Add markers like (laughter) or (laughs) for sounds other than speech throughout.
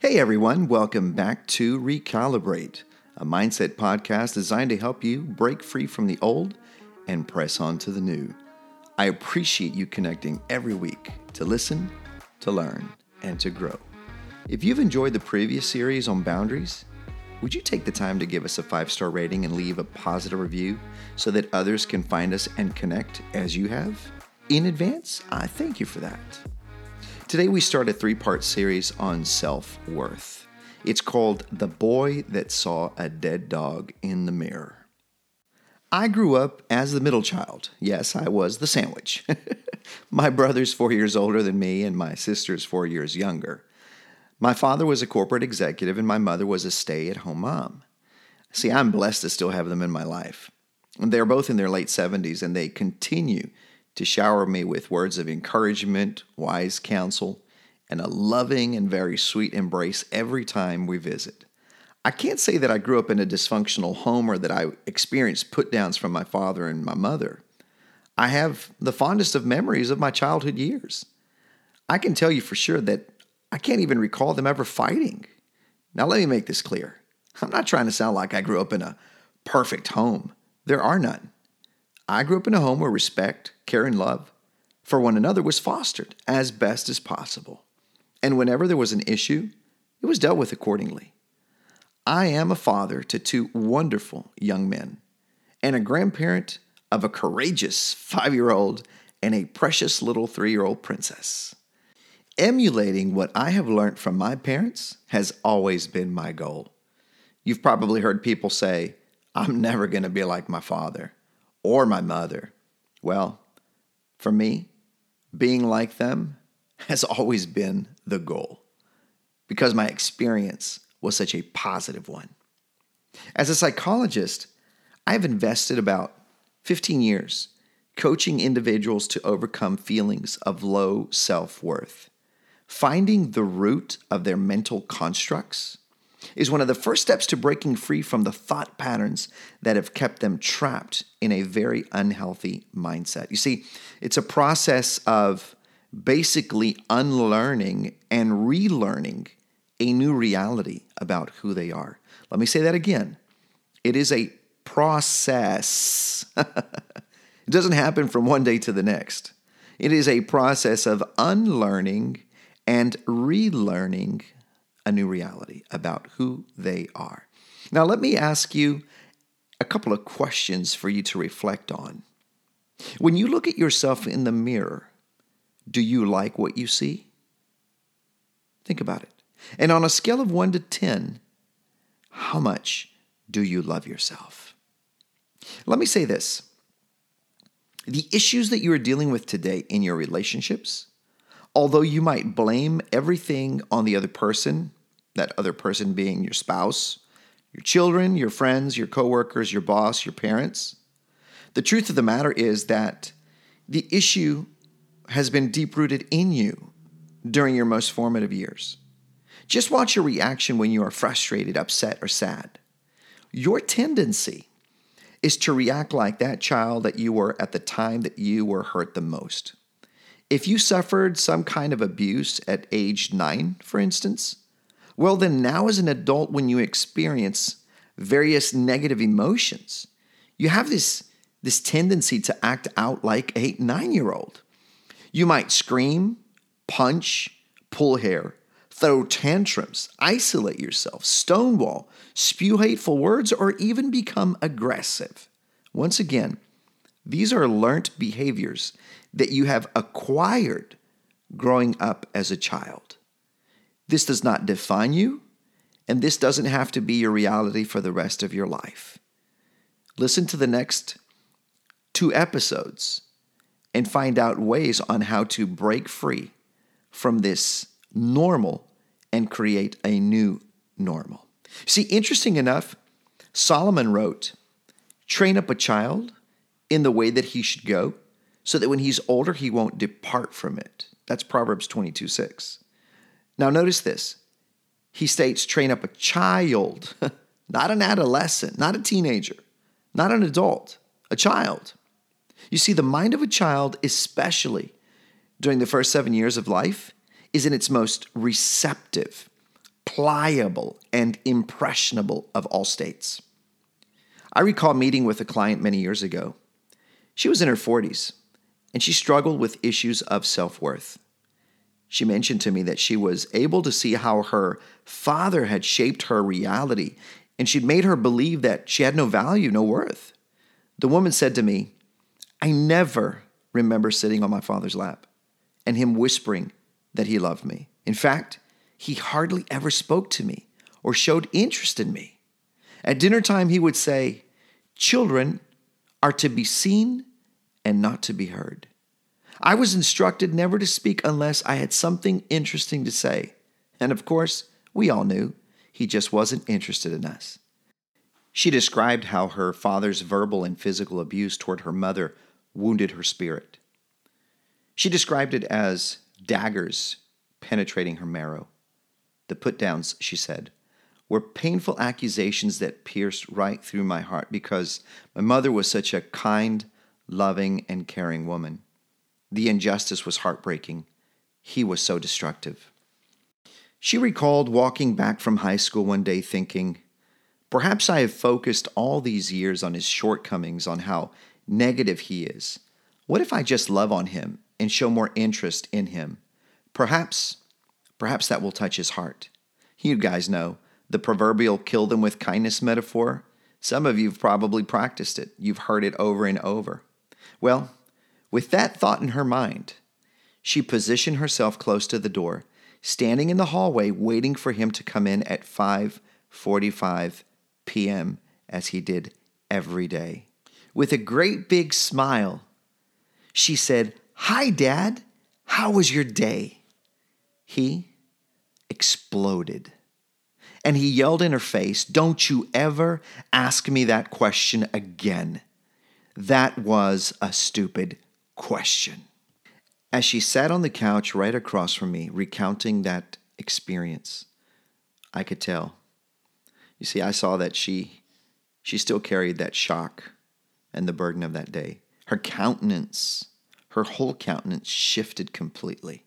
Hey everyone, welcome back to Recalibrate, a mindset podcast designed to help you break free from the old and press on to the new. I appreciate you connecting every week to listen, to learn, and to grow. If you've enjoyed the previous series on boundaries, would you take the time to give us a five star rating and leave a positive review so that others can find us and connect as you have? In advance, I thank you for that. Today, we start a three part series on self worth. It's called The Boy That Saw a Dead Dog in the Mirror. I grew up as the middle child. Yes, I was the sandwich. (laughs) my brother's four years older than me, and my sister's four years younger. My father was a corporate executive, and my mother was a stay at home mom. See, I'm blessed to still have them in my life. They're both in their late 70s, and they continue to shower me with words of encouragement, wise counsel, and a loving and very sweet embrace every time we visit. I can't say that I grew up in a dysfunctional home or that I experienced put downs from my father and my mother. I have the fondest of memories of my childhood years. I can tell you for sure that I can't even recall them ever fighting. Now, let me make this clear. I'm not trying to sound like I grew up in a perfect home. There are none. I grew up in a home where respect, care, and love for one another was fostered as best as possible. And whenever there was an issue, it was dealt with accordingly. I am a father to two wonderful young men and a grandparent of a courageous five year old and a precious little three year old princess. Emulating what I have learned from my parents has always been my goal. You've probably heard people say, I'm never going to be like my father or my mother. Well, for me, being like them (laughs) has always been the goal because my experience was such a positive one. As a psychologist, I've invested about 15 years coaching individuals to overcome feelings of low self worth, finding the root of their mental constructs is one of the first steps to breaking free from the thought patterns that have kept them trapped in a very unhealthy mindset. You see, it's a process of basically unlearning and relearning a new reality about who they are. Let me say that again. It is a process. (laughs) it doesn't happen from one day to the next. It is a process of unlearning and relearning a new reality about who they are. Now, let me ask you a couple of questions for you to reflect on. When you look at yourself in the mirror, do you like what you see? Think about it. And on a scale of 1 to 10, how much do you love yourself? Let me say this the issues that you are dealing with today in your relationships, although you might blame everything on the other person, that other person being your spouse, your children, your friends, your coworkers, your boss, your parents. The truth of the matter is that the issue has been deep rooted in you during your most formative years. Just watch your reaction when you are frustrated, upset, or sad. Your tendency is to react like that child that you were at the time that you were hurt the most. If you suffered some kind of abuse at age nine, for instance, well, then now as an adult, when you experience various negative emotions, you have this, this tendency to act out like a nine year old. You might scream, punch, pull hair, throw tantrums, isolate yourself, stonewall, spew hateful words, or even become aggressive. Once again, these are learned behaviors that you have acquired growing up as a child. This does not define you, and this doesn't have to be your reality for the rest of your life. Listen to the next two episodes and find out ways on how to break free from this normal and create a new normal. See, interesting enough, Solomon wrote, Train up a child in the way that he should go, so that when he's older, he won't depart from it. That's Proverbs 22 6. Now, notice this. He states train up a child, (laughs) not an adolescent, not a teenager, not an adult, a child. You see, the mind of a child, especially during the first seven years of life, is in its most receptive, pliable, and impressionable of all states. I recall meeting with a client many years ago. She was in her 40s and she struggled with issues of self worth. She mentioned to me that she was able to see how her father had shaped her reality and she'd made her believe that she had no value, no worth. The woman said to me, I never remember sitting on my father's lap and him whispering that he loved me. In fact, he hardly ever spoke to me or showed interest in me. At dinner time, he would say, Children are to be seen and not to be heard. I was instructed never to speak unless I had something interesting to say. And of course, we all knew he just wasn't interested in us. She described how her father's verbal and physical abuse toward her mother wounded her spirit. She described it as daggers penetrating her marrow. The put downs, she said, were painful accusations that pierced right through my heart because my mother was such a kind, loving, and caring woman. The injustice was heartbreaking. He was so destructive. She recalled walking back from high school one day thinking, Perhaps I have focused all these years on his shortcomings, on how negative he is. What if I just love on him and show more interest in him? Perhaps, perhaps that will touch his heart. You guys know the proverbial kill them with kindness metaphor. Some of you have probably practiced it, you've heard it over and over. Well, with that thought in her mind, she positioned herself close to the door, standing in the hallway waiting for him to come in at 5:45 p.m. as he did every day. With a great big smile, she said, "Hi dad, how was your day?" He exploded. And he yelled in her face, Don't you ever ask me that question again. That was a stupid question. As she sat on the couch right across from me, recounting that experience, I could tell. You see, I saw that she she still carried that shock and the burden of that day. Her countenance, her whole countenance shifted completely.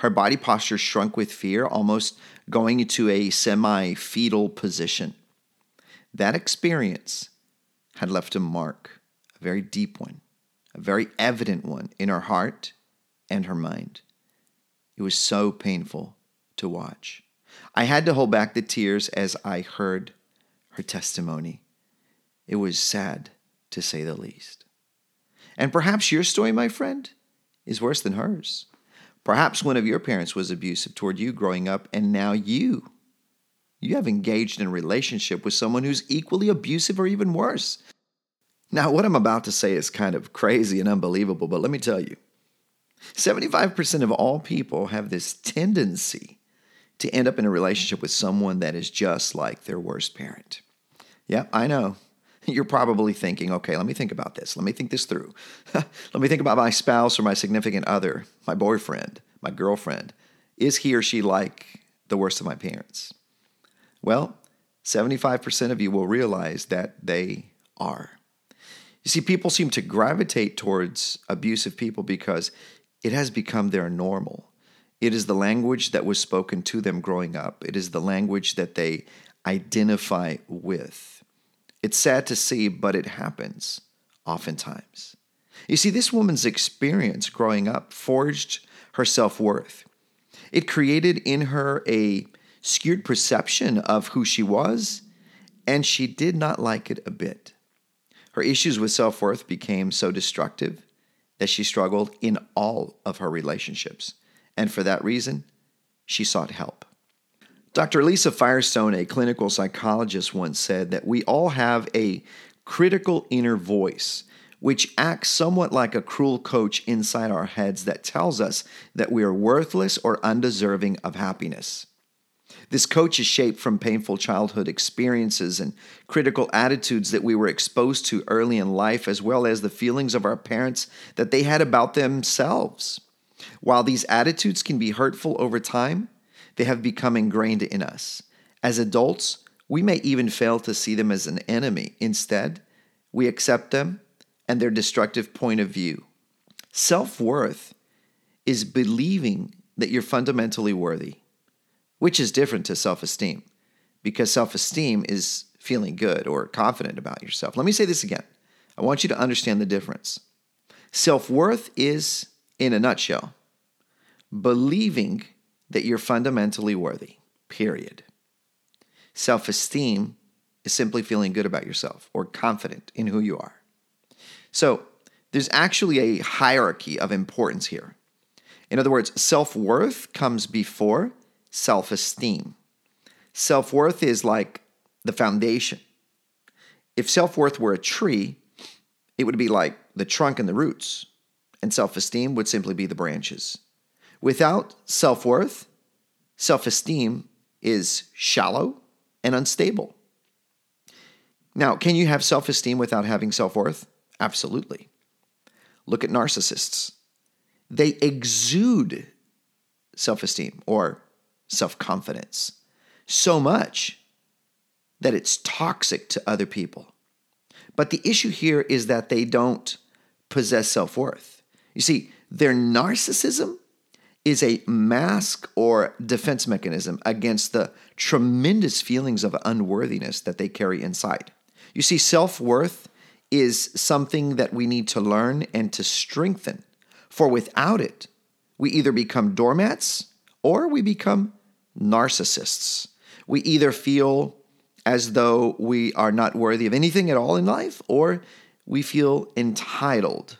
Her body posture shrunk with fear, almost going into a semi fetal position. That experience had left a mark, a very deep one, a very evident one in her heart and her mind. It was so painful to watch. I had to hold back the tears as I heard her testimony. It was sad, to say the least. And perhaps your story, my friend, is worse than hers. Perhaps one of your parents was abusive toward you growing up, and now you. You have engaged in a relationship with someone who's equally abusive or even worse. Now, what I'm about to say is kind of crazy and unbelievable, but let me tell you 75% of all people have this tendency to end up in a relationship with someone that is just like their worst parent. Yep, I know. You're probably thinking, okay, let me think about this. Let me think this through. (laughs) let me think about my spouse or my significant other, my boyfriend, my girlfriend. Is he or she like the worst of my parents? Well, 75% of you will realize that they are. You see, people seem to gravitate towards abusive people because it has become their normal. It is the language that was spoken to them growing up, it is the language that they identify with. It's sad to see, but it happens oftentimes. You see, this woman's experience growing up forged her self worth. It created in her a skewed perception of who she was, and she did not like it a bit. Her issues with self worth became so destructive that she struggled in all of her relationships. And for that reason, she sought help. Dr. Lisa Firestone, a clinical psychologist, once said that we all have a critical inner voice which acts somewhat like a cruel coach inside our heads that tells us that we are worthless or undeserving of happiness. This coach is shaped from painful childhood experiences and critical attitudes that we were exposed to early in life, as well as the feelings of our parents that they had about themselves. While these attitudes can be hurtful over time, they have become ingrained in us. As adults, we may even fail to see them as an enemy. Instead, we accept them and their destructive point of view. Self worth is believing that you're fundamentally worthy which is different to self esteem because self esteem is feeling good or confident about yourself. Let me say this again. I want you to understand the difference. Self worth is, in a nutshell, believing that you're fundamentally worthy, period. Self esteem is simply feeling good about yourself or confident in who you are. So, there's actually a hierarchy of importance here. In other words, self worth comes before self esteem. Self worth is like the foundation. If self worth were a tree, it would be like the trunk and the roots, and self esteem would simply be the branches. Without self worth, self esteem is shallow and unstable. Now, can you have self esteem without having self worth? Absolutely. Look at narcissists. They exude self esteem or self confidence so much that it's toxic to other people. But the issue here is that they don't possess self worth. You see, their narcissism is a mask or defense mechanism against the tremendous feelings of unworthiness that they carry inside. You see, self worth is something that we need to learn and to strengthen, for without it, we either become doormats or we become narcissists. We either feel as though we are not worthy of anything at all in life, or we feel entitled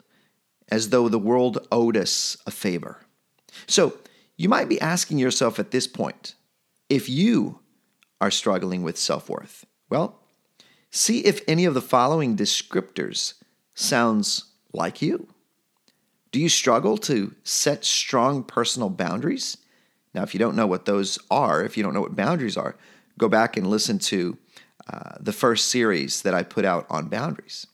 as though the world owed us a favor. So you might be asking yourself at this point if you are struggling with self worth. Well, see if any of the following descriptors sounds like you. Do you struggle to set strong personal boundaries? Now, if you don't know what those are, if you don't know what boundaries are, go back and listen to uh, the first series that I put out on boundaries.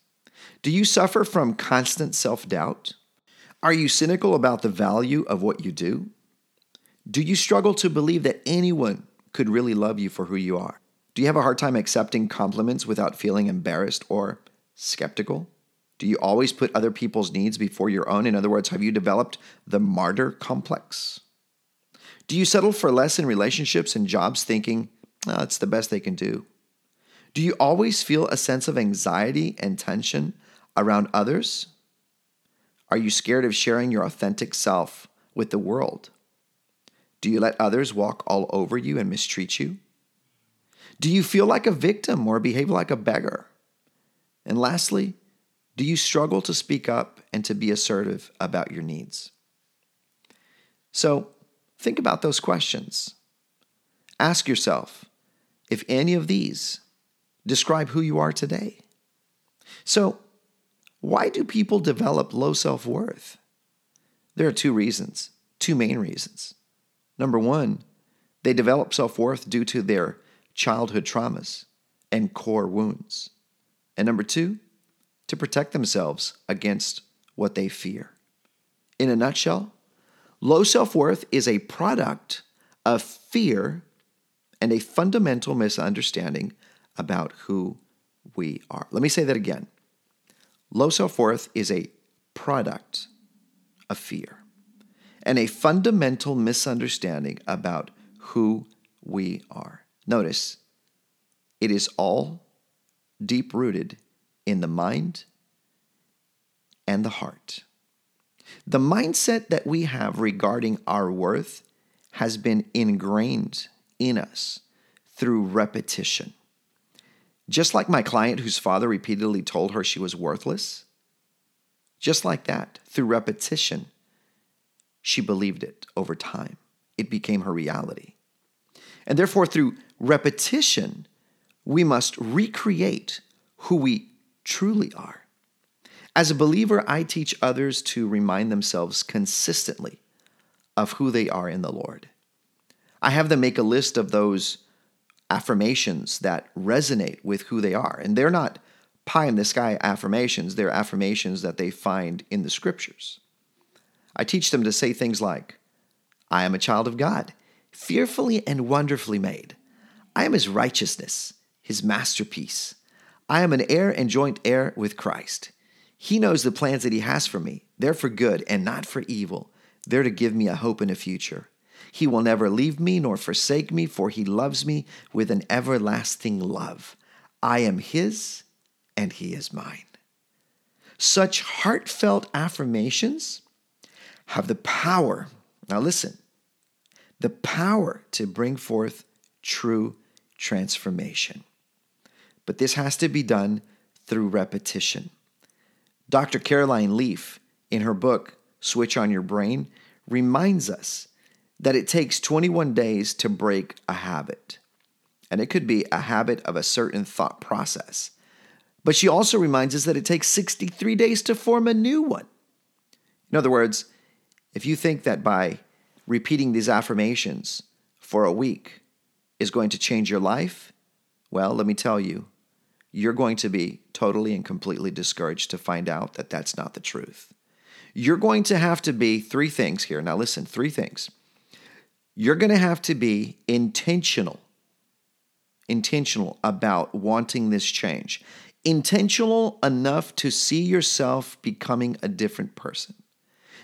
Do you suffer from constant self doubt? Are you cynical about the value of what you do? Do you struggle to believe that anyone could really love you for who you are? Do you have a hard time accepting compliments without feeling embarrassed or skeptical? Do you always put other people's needs before your own? In other words, have you developed the martyr complex? Do you settle for less in relationships and jobs thinking, oh, it's the best they can do? Do you always feel a sense of anxiety and tension around others? Are you scared of sharing your authentic self with the world? Do you let others walk all over you and mistreat you? Do you feel like a victim or behave like a beggar? And lastly, do you struggle to speak up and to be assertive about your needs? So, think about those questions. Ask yourself if any of these describe who you are today. So, why do people develop low self worth? There are two reasons, two main reasons. Number one, they develop self worth due to their childhood traumas and core wounds. And number two, to protect themselves against what they fear. In a nutshell, low self worth is a product of fear and a fundamental misunderstanding about who we are. Let me say that again. Low self worth is a product of fear and a fundamental misunderstanding about who we are. Notice, it is all deep rooted in the mind and the heart. The mindset that we have regarding our worth has been ingrained in us through repetition. Just like my client whose father repeatedly told her she was worthless, just like that, through repetition, she believed it over time. It became her reality. And therefore, through repetition, we must recreate who we truly are. As a believer, I teach others to remind themselves consistently of who they are in the Lord. I have them make a list of those affirmations that resonate with who they are. And they're not pie in the sky affirmations, they're affirmations that they find in the scriptures. I teach them to say things like, I am a child of God, fearfully and wonderfully made. I am his righteousness, his masterpiece. I am an heir and joint heir with Christ. He knows the plans that he has for me. They're for good and not for evil. They're to give me a hope and a future. He will never leave me nor forsake me, for he loves me with an everlasting love. I am his, and he is mine. Such heartfelt affirmations have the power, now listen, the power to bring forth true transformation. But this has to be done through repetition. Dr. Caroline Leaf, in her book, Switch on Your Brain, reminds us that it takes 21 days to break a habit. And it could be a habit of a certain thought process. But she also reminds us that it takes 63 days to form a new one. In other words, if you think that by repeating these affirmations for a week is going to change your life, well, let me tell you, you're going to be totally and completely discouraged to find out that that's not the truth. You're going to have to be three things here. Now, listen, three things. You're going to have to be intentional, intentional about wanting this change, intentional enough to see yourself becoming a different person,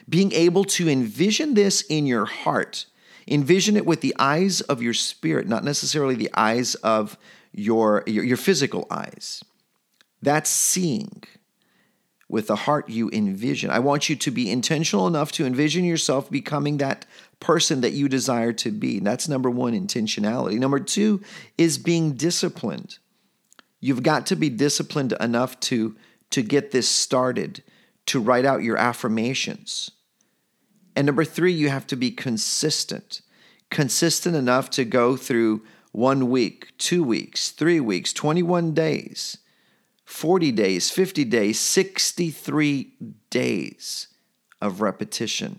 being able to envision this in your heart. Envision it with the eyes of your spirit, not necessarily the eyes of your, your, your physical eyes. That's seeing. With the heart, you envision. I want you to be intentional enough to envision yourself becoming that person that you desire to be. That's number one, intentionality. Number two is being disciplined. You've got to be disciplined enough to, to get this started, to write out your affirmations. And number three, you have to be consistent. Consistent enough to go through one week, two weeks, three weeks, 21 days, 40 days, 50 days, 63 days of repetition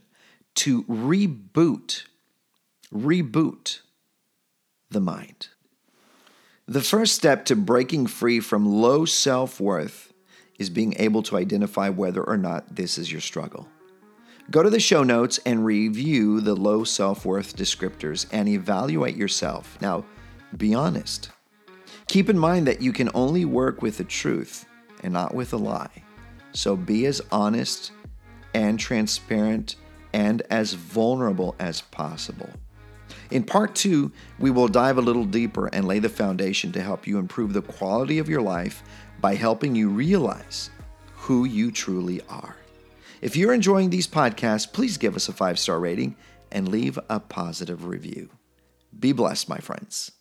to reboot, reboot the mind. The first step to breaking free from low self worth is being able to identify whether or not this is your struggle. Go to the show notes and review the low self worth descriptors and evaluate yourself. Now, be honest. Keep in mind that you can only work with the truth and not with a lie. So be as honest and transparent and as vulnerable as possible. In part two, we will dive a little deeper and lay the foundation to help you improve the quality of your life by helping you realize who you truly are. If you're enjoying these podcasts, please give us a five star rating and leave a positive review. Be blessed, my friends.